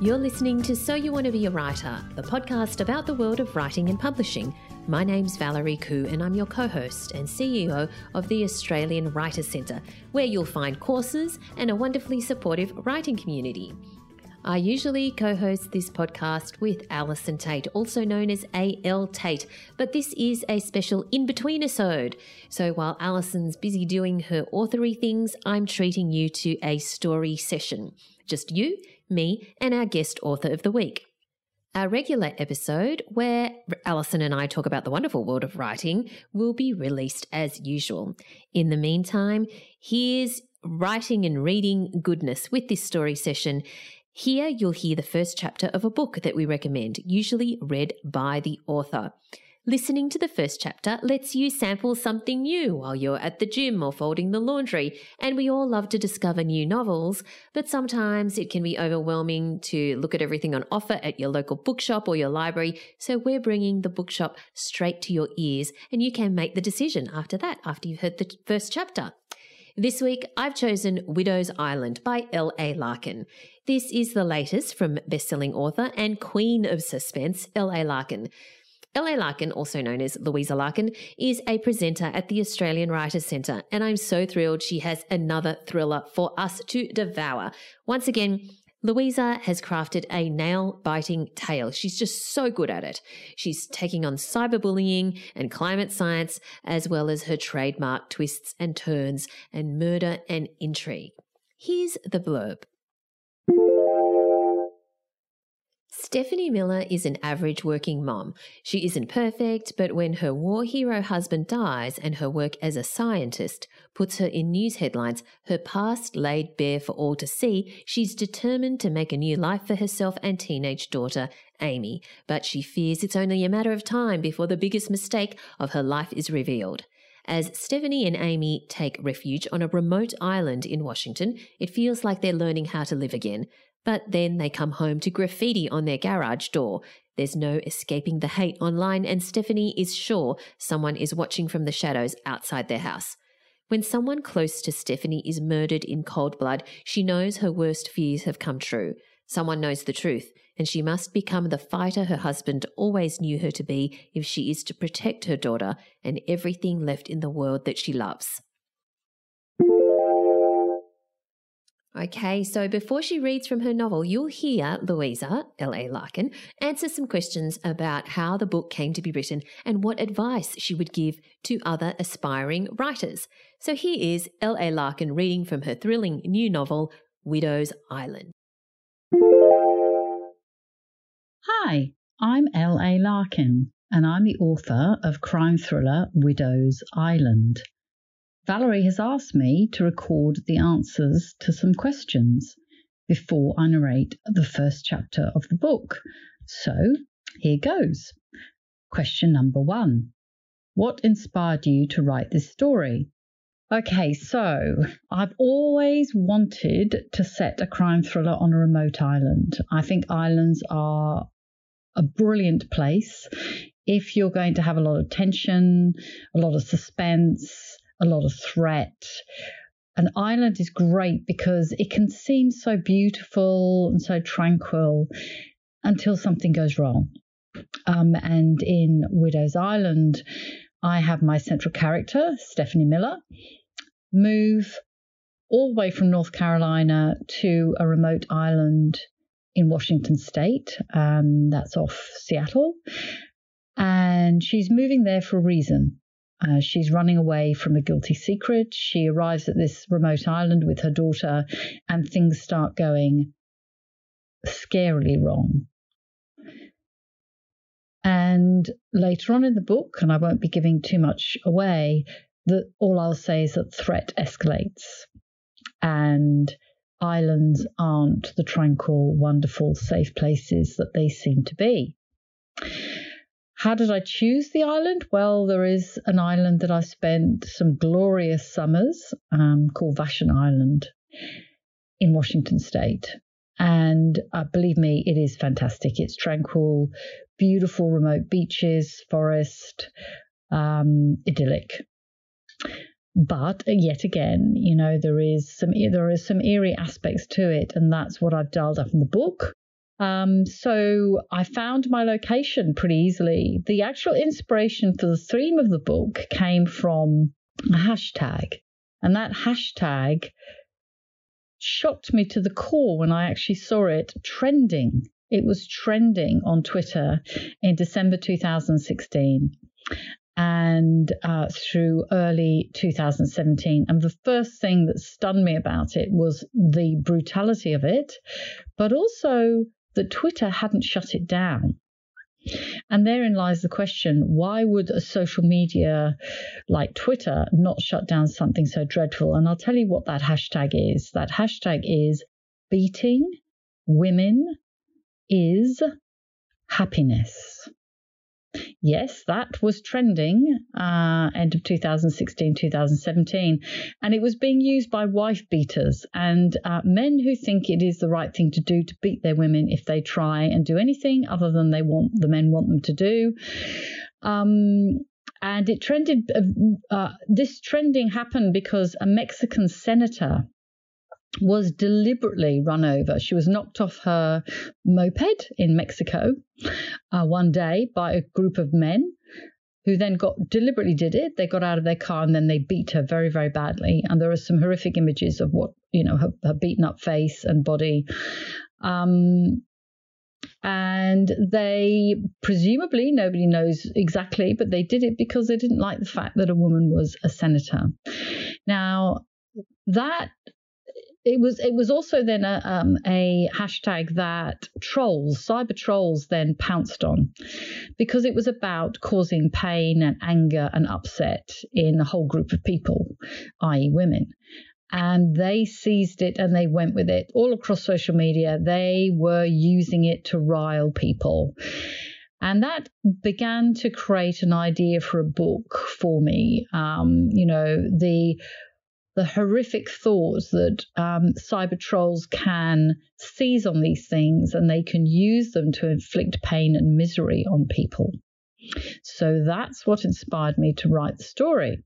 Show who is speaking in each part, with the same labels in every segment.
Speaker 1: You're listening to So You Want to Be a Writer, the podcast about the world of writing and publishing. My name's Valerie Khoo, and I'm your co host and CEO of the Australian Writers Centre, where you'll find courses and a wonderfully supportive writing community. I usually co host this podcast with Alison Tate, also known as A.L. Tate, but this is a special in between episode. So while Alison's busy doing her authory things, I'm treating you to a story session. Just you me, and our guest author of the week. Our regular episode, where Alison and I talk about the wonderful world of writing, will be released as usual. In the meantime, here's writing and reading goodness with this story session. Here, you'll hear the first chapter of a book that we recommend, usually read by the author. Listening to the first chapter lets you sample something new while you're at the gym or folding the laundry, and we all love to discover new novels, but sometimes it can be overwhelming to look at everything on offer at your local bookshop or your library, so we're bringing the bookshop straight to your ears, and you can make the decision after that, after you've heard the first chapter. This week, I've chosen Widow's Island by L.A. Larkin. This is the latest from bestselling author and queen of suspense, L.A. Larkin. L.A. Larkin, also known as Louisa Larkin, is a presenter at the Australian Writers Centre, and I'm so thrilled she has another thriller for us to devour. Once again, Louisa has crafted a nail biting tale. She's just so good at it. She's taking on cyberbullying and climate science, as well as her trademark twists and turns and murder and intrigue. Here's the blurb. Stephanie Miller is an average working mom. She isn't perfect, but when her war hero husband dies and her work as a scientist puts her in news headlines, her past laid bare for all to see, she's determined to make a new life for herself and teenage daughter, Amy. But she fears it's only a matter of time before the biggest mistake of her life is revealed. As Stephanie and Amy take refuge on a remote island in Washington, it feels like they're learning how to live again. But then they come home to graffiti on their garage door. There's no escaping the hate online, and Stephanie is sure someone is watching from the shadows outside their house. When someone close to Stephanie is murdered in cold blood, she knows her worst fears have come true. Someone knows the truth, and she must become the fighter her husband always knew her to be if she is to protect her daughter and everything left in the world that she loves. Okay, so before she reads from her novel, you'll hear Louisa, L.A. Larkin, answer some questions about how the book came to be written and what advice she would give to other aspiring writers. So here is L.A. Larkin reading from her thrilling new novel, Widow's Island.
Speaker 2: Hi, I'm L.A. Larkin, and I'm the author of crime thriller Widow's Island. Valerie has asked me to record the answers to some questions before I narrate the first chapter of the book. So here goes. Question number one What inspired you to write this story? Okay, so I've always wanted to set a crime thriller on a remote island. I think islands are a brilliant place if you're going to have a lot of tension, a lot of suspense, a lot of threat. An island is great because it can seem so beautiful and so tranquil until something goes wrong. Um, and in Widow's Island, I have my central character, Stephanie Miller, move all the way from North Carolina to a remote island in Washington state. Um, that's off Seattle. And she's moving there for a reason. Uh, she's running away from a guilty secret. She arrives at this remote island with her daughter, and things start going scarily wrong. And later on in the book, and I won't be giving too much away, all I'll say is that threat escalates, and islands aren't the tranquil, wonderful, safe places that they seem to be. How did I choose the island? Well, there is an island that I spent some glorious summers um, called Vashon Island in Washington state. And uh, believe me, it is fantastic. It's tranquil, beautiful remote beaches, forest, um, idyllic. But yet again, you know, there is some there are some eerie aspects to it, and that's what I've dialed up in the book. Um, so I found my location pretty easily. The actual inspiration for the theme of the book came from a hashtag, and that hashtag shocked me to the core when I actually saw it trending. It was trending on Twitter in December 2016 and uh, through early 2017. And the first thing that stunned me about it was the brutality of it, but also that Twitter hadn't shut it down. And therein lies the question why would a social media like Twitter not shut down something so dreadful? And I'll tell you what that hashtag is. That hashtag is beating women is happiness. Yes, that was trending uh, end of 2016, 2017, and it was being used by wife beaters and uh, men who think it is the right thing to do to beat their women if they try and do anything other than they want the men want them to do. Um, and it trended. Uh, this trending happened because a Mexican senator was deliberately run over. She was knocked off her moped in Mexico uh, one day by a group of men who then got deliberately did it. They got out of their car and then they beat her very, very badly. And there are some horrific images of what, you know, her, her beaten up face and body. Um, and they presumably nobody knows exactly but they did it because they didn't like the fact that a woman was a senator now that it was it was also then a, um, a hashtag that trolls, cyber trolls, then pounced on because it was about causing pain and anger and upset in a whole group of people, i.e., women. And they seized it and they went with it all across social media. They were using it to rile people. And that began to create an idea for a book for me. Um, you know, the the horrific thoughts that um, cyber trolls can seize on these things and they can use them to inflict pain and misery on people. So that's what inspired me to write the story.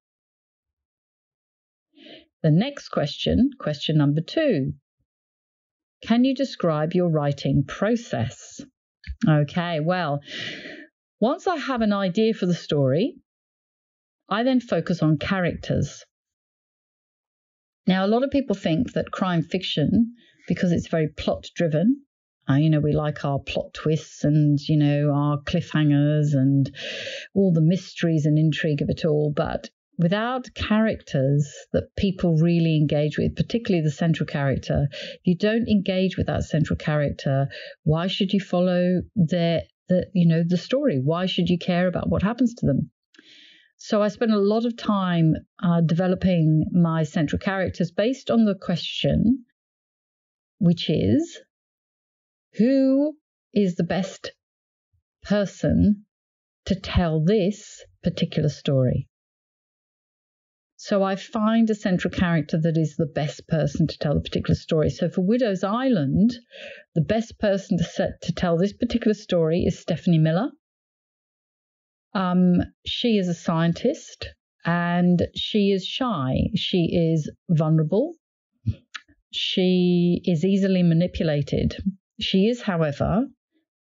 Speaker 2: The next question, question number two Can you describe your writing process? Okay, well, once I have an idea for the story, I then focus on characters. Now, a lot of people think that crime fiction, because it's very plot driven, uh, you know, we like our plot twists and, you know, our cliffhangers and all the mysteries and intrigue of it all. But without characters that people really engage with, particularly the central character, if you don't engage with that central character, why should you follow their, the, you know, the story? Why should you care about what happens to them? So I spent a lot of time uh, developing my central characters based on the question, which is who is the best person to tell this particular story? So I find a central character that is the best person to tell the particular story. So for Widow's Island, the best person to set to tell this particular story is Stephanie Miller. Um, she is a scientist and she is shy. She is vulnerable. She is easily manipulated. She is, however,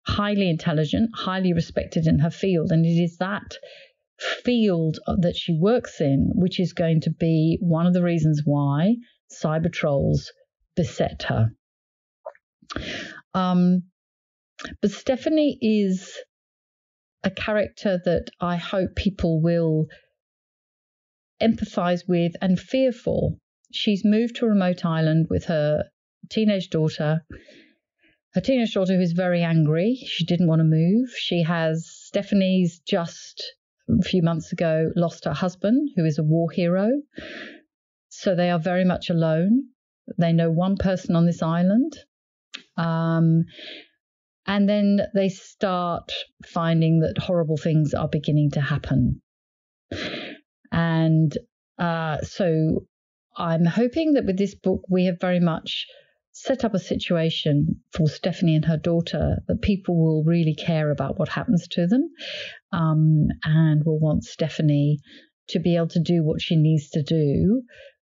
Speaker 2: highly intelligent, highly respected in her field. And it is that field that she works in which is going to be one of the reasons why cyber trolls beset her. Um, but Stephanie is a character that I hope people will empathize with and fear for. She's moved to a remote island with her teenage daughter. Her teenage daughter, who is very angry, she didn't want to move. She has Stephanie's just a few months ago lost her husband, who is a war hero. So they are very much alone. They know one person on this island. Um, and then they start finding that horrible things are beginning to happen. And uh, so I'm hoping that with this book, we have very much set up a situation for Stephanie and her daughter that people will really care about what happens to them um, and will want Stephanie to be able to do what she needs to do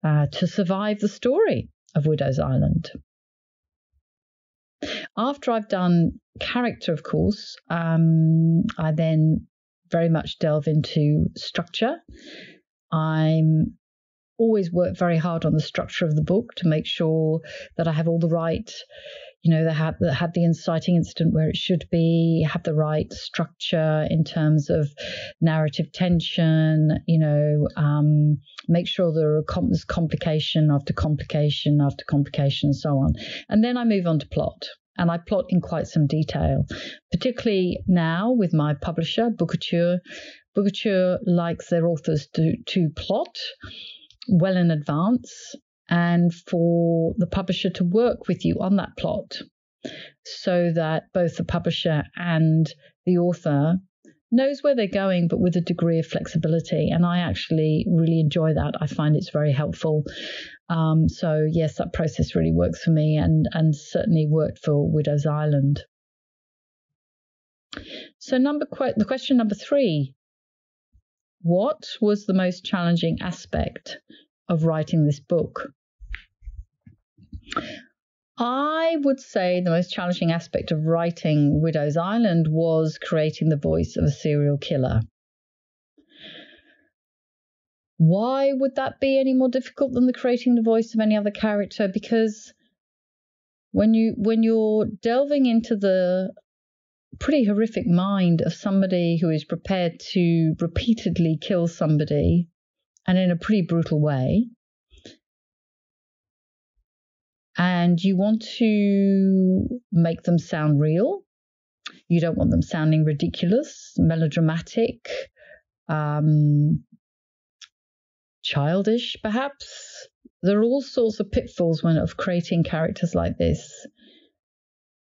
Speaker 2: uh, to survive the story of Widow's Island. After I've done character, of course, um, I then very much delve into structure. I'm always work very hard on the structure of the book to make sure that I have all the right you know, that have, they have the inciting incident where it should be, have the right structure in terms of narrative tension, you know, um, make sure there are com- complication after complication after complication and so on. And then I move on to plot. And I plot in quite some detail, particularly now with my publisher, Bookouture. Bookouture likes their authors to, to plot well in advance and for the publisher to work with you on that plot so that both the publisher and the author knows where they're going but with a degree of flexibility. And i actually really enjoy that. I find it's very helpful. Um, so yes that process really works for me and and certainly worked for widows island. So number qu- the question number three. What was the most challenging aspect of writing this book? I would say the most challenging aspect of writing Widow's Island was creating the voice of a serial killer. Why would that be any more difficult than the creating the voice of any other character? Because when you when you're delving into the pretty horrific mind of somebody who is prepared to repeatedly kill somebody and in a pretty brutal way. And you want to make them sound real. You don't want them sounding ridiculous, melodramatic, um, childish, perhaps. There are all sorts of pitfalls when of creating characters like this.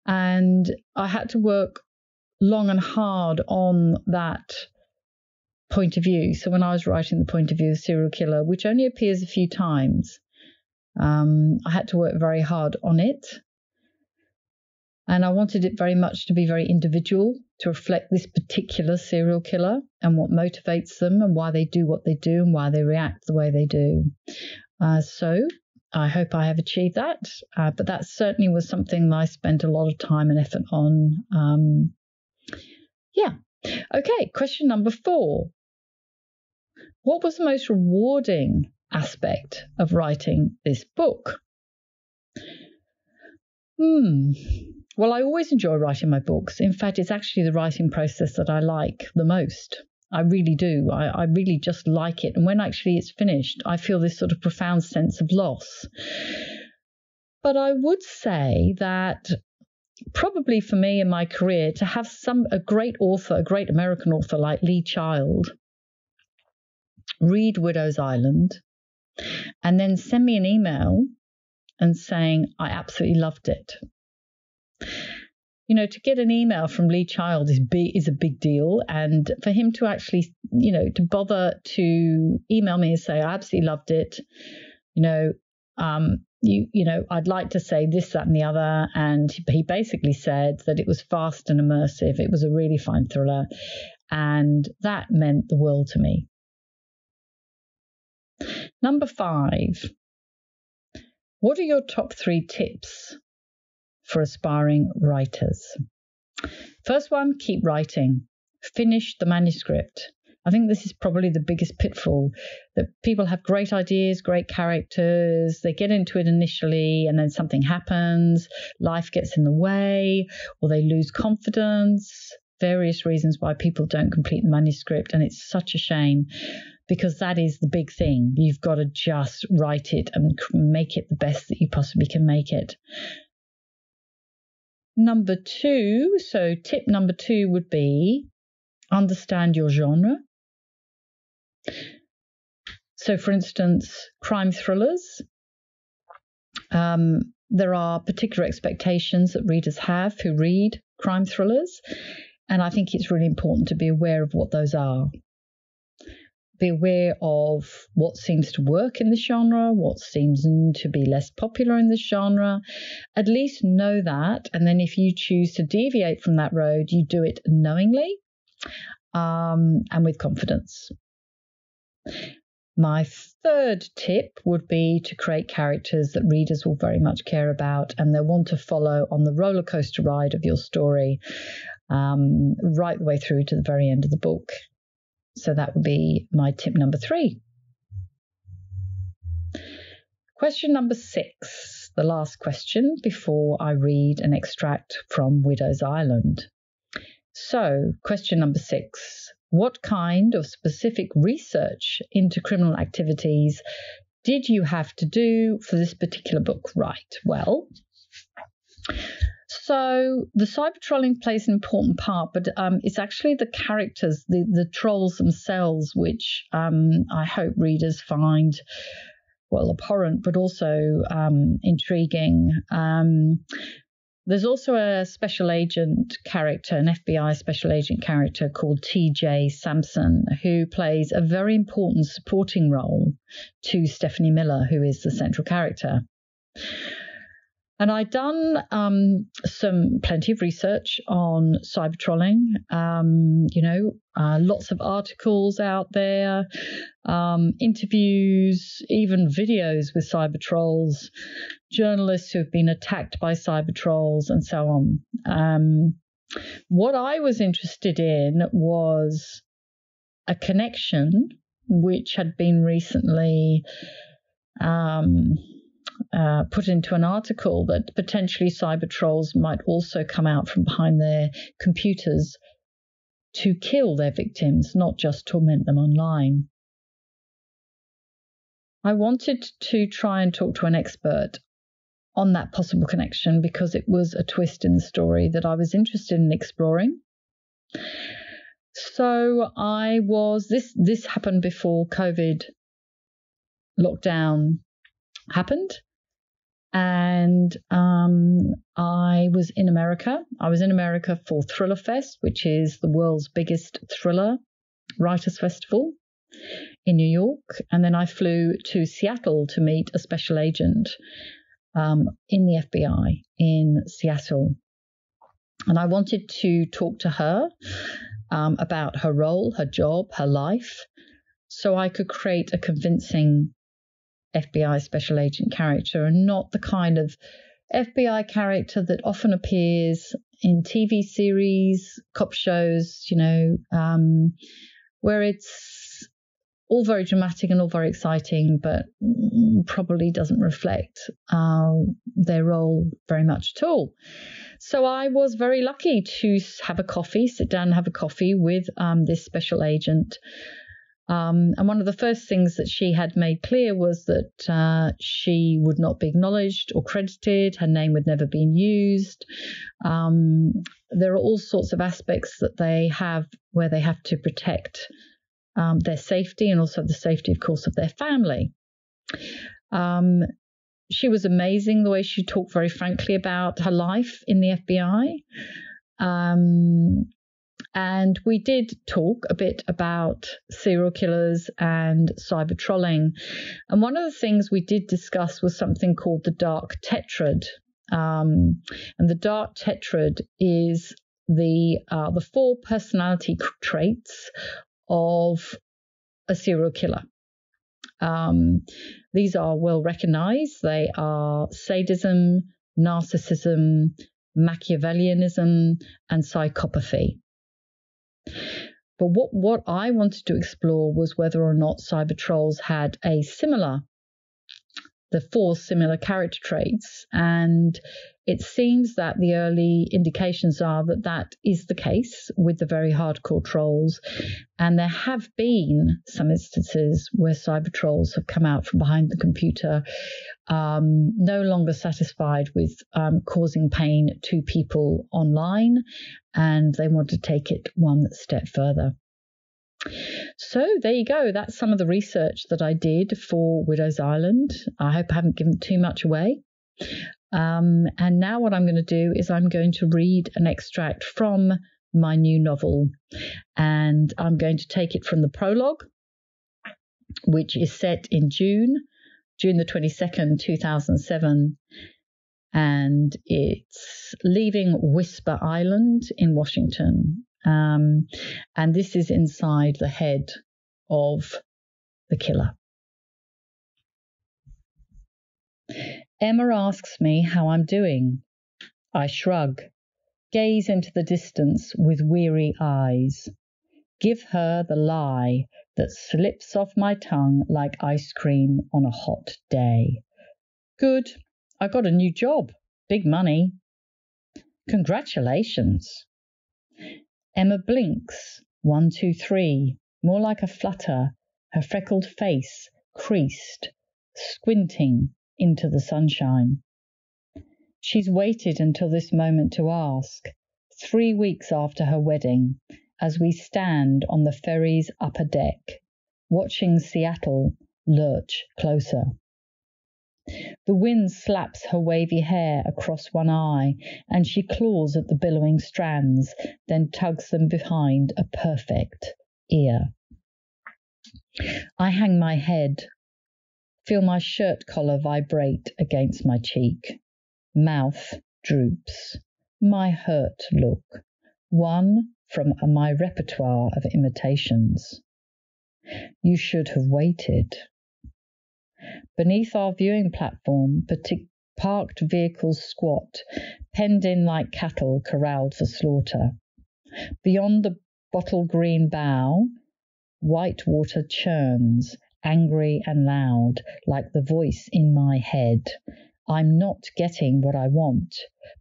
Speaker 2: And I had to work long and hard on that point of view. So when I was writing the point of view of serial killer, which only appears a few times, um, I had to work very hard on it. And I wanted it very much to be very individual, to reflect this particular serial killer and what motivates them and why they do what they do and why they react the way they do. Uh, so I hope I have achieved that. Uh, but that certainly was something I spent a lot of time and effort on. Um, yeah. Okay, question number four. What was the most rewarding aspect of writing this book? Hmm. Well, I always enjoy writing my books. In fact, it's actually the writing process that I like the most. I really do. I, I, really just like it. And when actually it's finished, I feel this sort of profound sense of loss. But I would say that probably for me in my career to have some a great author, a great American author like Lee Child, read Widow's Island, and then send me an email and saying, I absolutely loved it. You know, to get an email from Lee Child is big, is a big deal, and for him to actually, you know, to bother to email me and say I absolutely loved it, you know, um, you you know, I'd like to say this, that, and the other, and he basically said that it was fast and immersive. It was a really fine thriller, and that meant the world to me. Number five, what are your top three tips for aspiring writers? First one, keep writing. Finish the manuscript. I think this is probably the biggest pitfall that people have great ideas, great characters, they get into it initially and then something happens, life gets in the way, or they lose confidence, various reasons why people don't complete the manuscript, and it's such a shame because that is the big thing. You've got to just write it and make it the best that you possibly can make it. Number two, so tip number two would be understand your genre. So, for instance, crime thrillers. Um, there are particular expectations that readers have who read crime thrillers, and I think it's really important to be aware of what those are be aware of what seems to work in the genre, what seems to be less popular in the genre. At least know that. And then if you choose to deviate from that road, you do it knowingly um, and with confidence. My third tip would be to create characters that readers will very much care about and they'll want to follow on the roller coaster ride of your story um, right the way through to the very end of the book. So that would be my tip number three. Question number six, the last question before I read an extract from Widow's Island. So, question number six What kind of specific research into criminal activities did you have to do for this particular book? Right. Well, so the cyber trolling plays an important part, but um, it's actually the characters, the, the trolls themselves, which um, I hope readers find well abhorrent, but also um, intriguing. Um, there's also a special agent character, an FBI special agent character called TJ Sampson, who plays a very important supporting role to Stephanie Miller, who is the central character. And I'd done um, some plenty of research on cyber trolling. Um, you know, uh, lots of articles out there, um, interviews, even videos with cyber trolls, journalists who have been attacked by cyber trolls, and so on. Um, what I was interested in was a connection which had been recently um, uh, put into an article that potentially cyber trolls might also come out from behind their computers to kill their victims, not just torment them online. I wanted to try and talk to an expert on that possible connection because it was a twist in the story that I was interested in exploring. So I was this this happened before COVID lockdown happened. And um, I was in America. I was in America for Thriller Fest, which is the world's biggest thriller writers festival in New York. And then I flew to Seattle to meet a special agent um, in the FBI in Seattle. And I wanted to talk to her um, about her role, her job, her life, so I could create a convincing FBI special agent character and not the kind of FBI character that often appears in TV series, cop shows, you know, um, where it's all very dramatic and all very exciting, but probably doesn't reflect uh, their role very much at all. So I was very lucky to have a coffee, sit down and have a coffee with um, this special agent um, and one of the first things that she had made clear was that uh, she would not be acknowledged or credited, her name would never be used. Um, there are all sorts of aspects that they have where they have to protect um, their safety and also the safety, of course, of their family. Um, she was amazing the way she talked very frankly about her life in the FBI. Um, and we did talk a bit about serial killers and cyber trolling. And one of the things we did discuss was something called the dark tetrad. Um, and the dark tetrad is the uh, the four personality traits of a serial killer. Um, these are well recognized. They are sadism, narcissism, Machiavellianism, and psychopathy. But what, what I wanted to explore was whether or not cyber trolls had a similar, the four similar character traits. And it seems that the early indications are that that is the case with the very hardcore trolls. And there have been some instances where cyber trolls have come out from behind the computer, um, no longer satisfied with um, causing pain to people online, and they want to take it one step further. So there you go. That's some of the research that I did for Widow's Island. I hope I haven't given too much away. Um, and now what I'm going to do is I'm going to read an extract from my new novel. And I'm going to take it from the prologue, which is set in June, June the 22nd, 2007. And it's leaving Whisper Island in Washington. Um, and this is inside the head of the killer. Emma asks me how I'm doing. I shrug, gaze into the distance with weary eyes, give her the lie that slips off my tongue like ice cream on a hot day. Good, I got a new job, big money. Congratulations. Emma blinks, one, two, three, more like a flutter, her freckled face creased, squinting into the sunshine. She's waited until this moment to ask, three weeks after her wedding, as we stand on the ferry's upper deck, watching Seattle lurch closer. The wind slaps her wavy hair across one eye, and she claws at the billowing strands, then tugs them behind a perfect ear. I hang my head, feel my shirt collar vibrate against my cheek. Mouth droops. My hurt look, one from my repertoire of imitations. You should have waited. Beneath our viewing platform, parked vehicles squat, penned in like cattle corralled for slaughter. Beyond the bottle green bow, white water churns, angry and loud, like the voice in my head. I'm not getting what I want.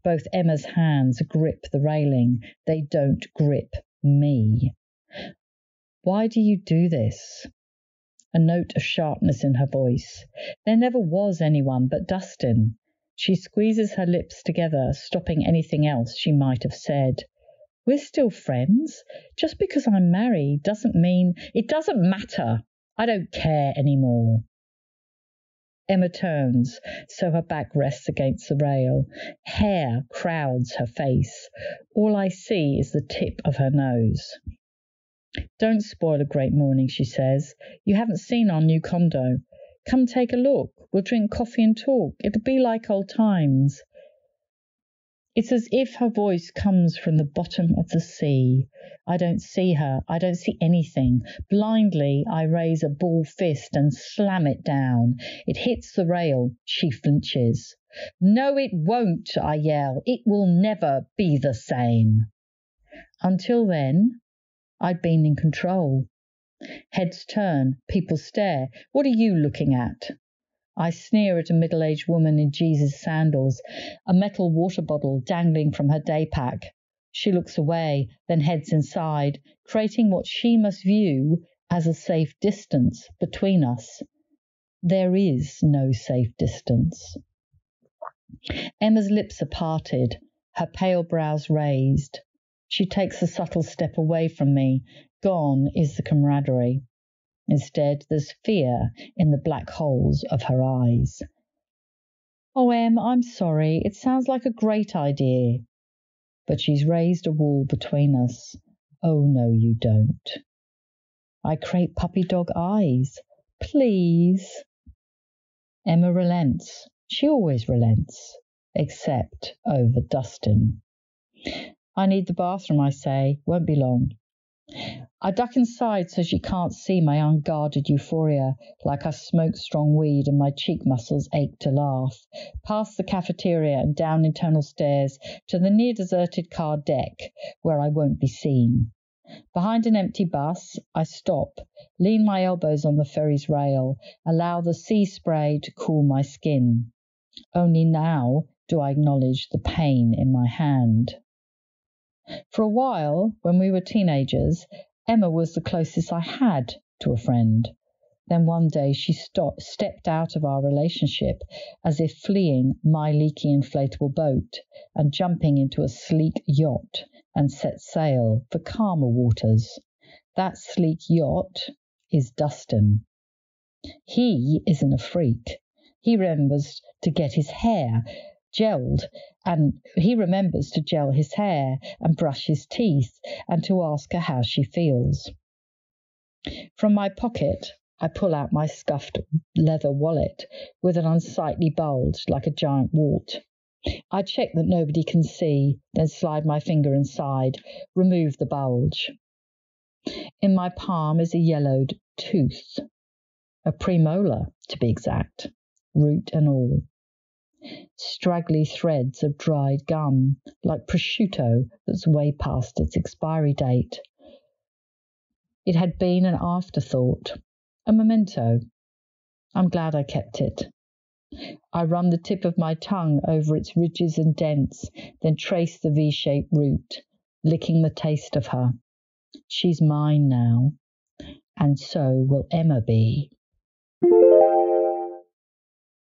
Speaker 2: Both Emma's hands grip the railing, they don't grip me. Why do you do this? a note of sharpness in her voice. There never was anyone but Dustin. She squeezes her lips together, stopping anything else she might have said. We're still friends. Just because I'm married doesn't mean it doesn't matter. I don't care anymore. Emma turns so her back rests against the rail. Hair crowds her face. All I see is the tip of her nose. Don't spoil a great morning, she says. You haven't seen our new condo. Come take a look. We'll drink coffee and talk. It'll be like old times. It's as if her voice comes from the bottom of the sea. I don't see her. I don't see anything. Blindly, I raise a ball fist and slam it down. It hits the rail. She flinches. No, it won't, I yell. It will never be the same. Until then, I'd been in control. Heads turn, people stare. What are you looking at? I sneer at a middle aged woman in Jesus sandals, a metal water bottle dangling from her day pack. She looks away, then heads inside, creating what she must view as a safe distance between us. There is no safe distance. Emma's lips are parted, her pale brows raised. She takes a subtle step away from me. Gone is the camaraderie. Instead, there's fear in the black holes of her eyes. Oh, Em, I'm sorry. It sounds like a great idea. But she's raised a wall between us. Oh, no, you don't. I create puppy dog eyes. Please. Emma relents. She always relents, except over Dustin. I need the bathroom, I say. Won't be long. I duck inside so she can't see my unguarded euphoria, like I smoke strong weed and my cheek muscles ache to laugh. Past the cafeteria and down internal stairs to the near deserted car deck, where I won't be seen. Behind an empty bus, I stop, lean my elbows on the ferry's rail, allow the sea spray to cool my skin. Only now do I acknowledge the pain in my hand. For a while, when we were teenagers, Emma was the closest I had to a friend. Then one day she stopped, stepped out of our relationship as if fleeing my leaky inflatable boat and jumping into a sleek yacht and set sail for calmer waters. That sleek yacht is Dustin. He isn't a freak. He remembers to get his hair gelled and he remembers to gel his hair and brush his teeth and to ask her how she feels. From my pocket, I pull out my scuffed leather wallet with an unsightly bulge like a giant wart. I check that nobody can see, then slide my finger inside, remove the bulge. In my palm is a yellowed tooth, a premolar to be exact, root and all. Straggly threads of dried gum, like prosciutto that's way past its expiry date. It had been an afterthought, a memento. I'm glad I kept it. I run the tip of my tongue over its ridges and dents, then trace the V shaped route, licking the taste of her. She's mine now, and so will Emma be.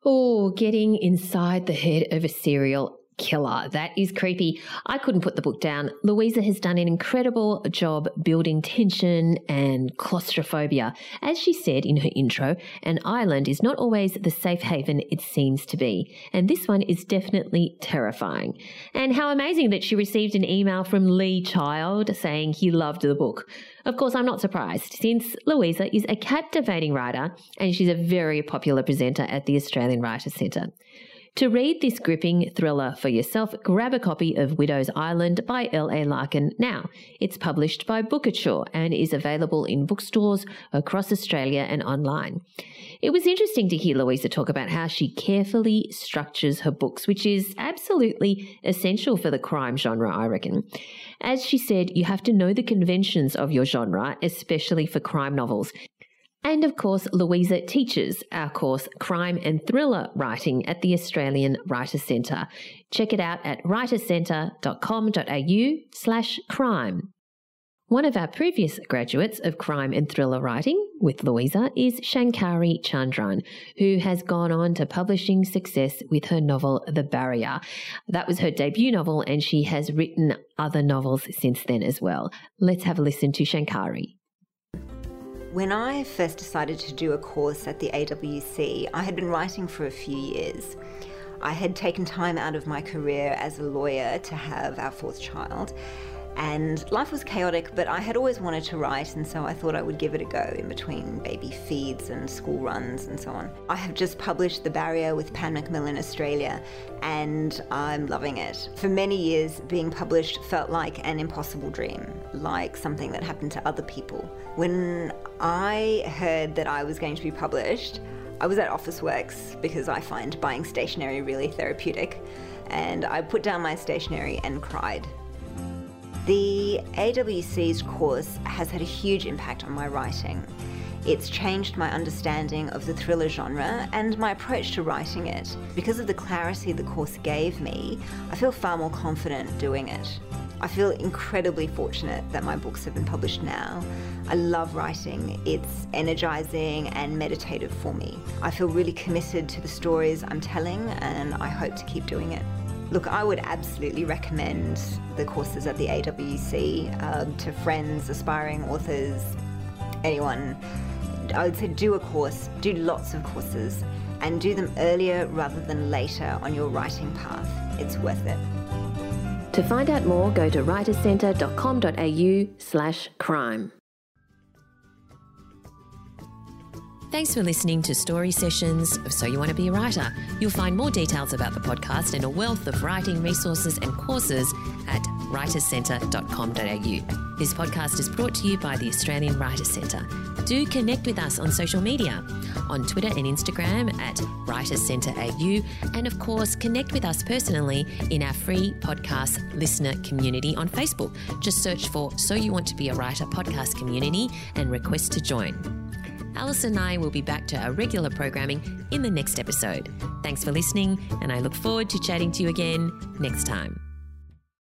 Speaker 1: Oh, getting inside the head of a serial killer. That is creepy. I couldn't put the book down. Louisa has done an incredible job building tension and claustrophobia. As she said in her intro, an island is not always the safe haven it seems to be. And this one is definitely terrifying. And how amazing that she received an email from Lee Child saying he loved the book. Of course, I'm not surprised, since Louisa is a captivating writer and she's a very popular presenter at the Australian Writers Centre. To read this gripping thriller for yourself, grab a copy of Widow's Island by L.A. Larkin now. It's published by Bookouture and is available in bookstores across Australia and online. It was interesting to hear Louisa talk about how she carefully structures her books, which is absolutely essential for the crime genre, I reckon. As she said, you have to know the conventions of your genre, especially for crime novels. And of course, Louisa teaches our course Crime and Thriller Writing at the Australian Writers Centre. Check it out at writerscentre.com.au slash crime. One of our previous graduates of crime and thriller writing with Louisa is Shankari Chandran, who has gone on to publishing success with her novel The Barrier. That was her debut novel, and she has written other novels since then as well. Let's have a listen to Shankari.
Speaker 3: When I first decided to do a course at the AWC, I had been writing for a few years. I had taken time out of my career as a lawyer to have our fourth child, and life was chaotic, but I had always wanted to write, and so I thought I would give it a go in between baby feeds and school runs and so on. I have just published The Barrier with Pan Macmillan Australia, and I'm loving it. For many years, being published felt like an impossible dream, like something that happened to other people. When I heard that I was going to be published, I was at Officeworks because I find buying stationery really therapeutic, and I put down my stationery and cried the AWC's course has had a huge impact on my writing. It's changed my understanding of the thriller genre and my approach to writing it. Because of the clarity the course gave me, I feel far more confident doing it. I feel incredibly fortunate that my books have been published now. I love writing, it's energizing and meditative for me. I feel really committed to the stories I'm telling, and I hope to keep doing it. Look, I would absolutely recommend the courses at the AWC um, to friends, aspiring authors, anyone. I would say do a course, do lots of courses, and do them earlier rather than later on your writing path. It's worth it.
Speaker 1: To find out more, go to writerscentre.com.au slash crime. Thanks for listening to Story Sessions of So You Want to Be a Writer. You'll find more details about the podcast and a wealth of writing resources and courses at writerscentre.com.au. This podcast is brought to you by the Australian Writers Centre. Do connect with us on social media on Twitter and Instagram at Writers and of course, connect with us personally in our free podcast listener community on Facebook. Just search for So You Want to Be a Writer podcast community and request to join. Alison and I will be back to our regular programming in the next episode. Thanks for listening, and I look forward to chatting to you again next time.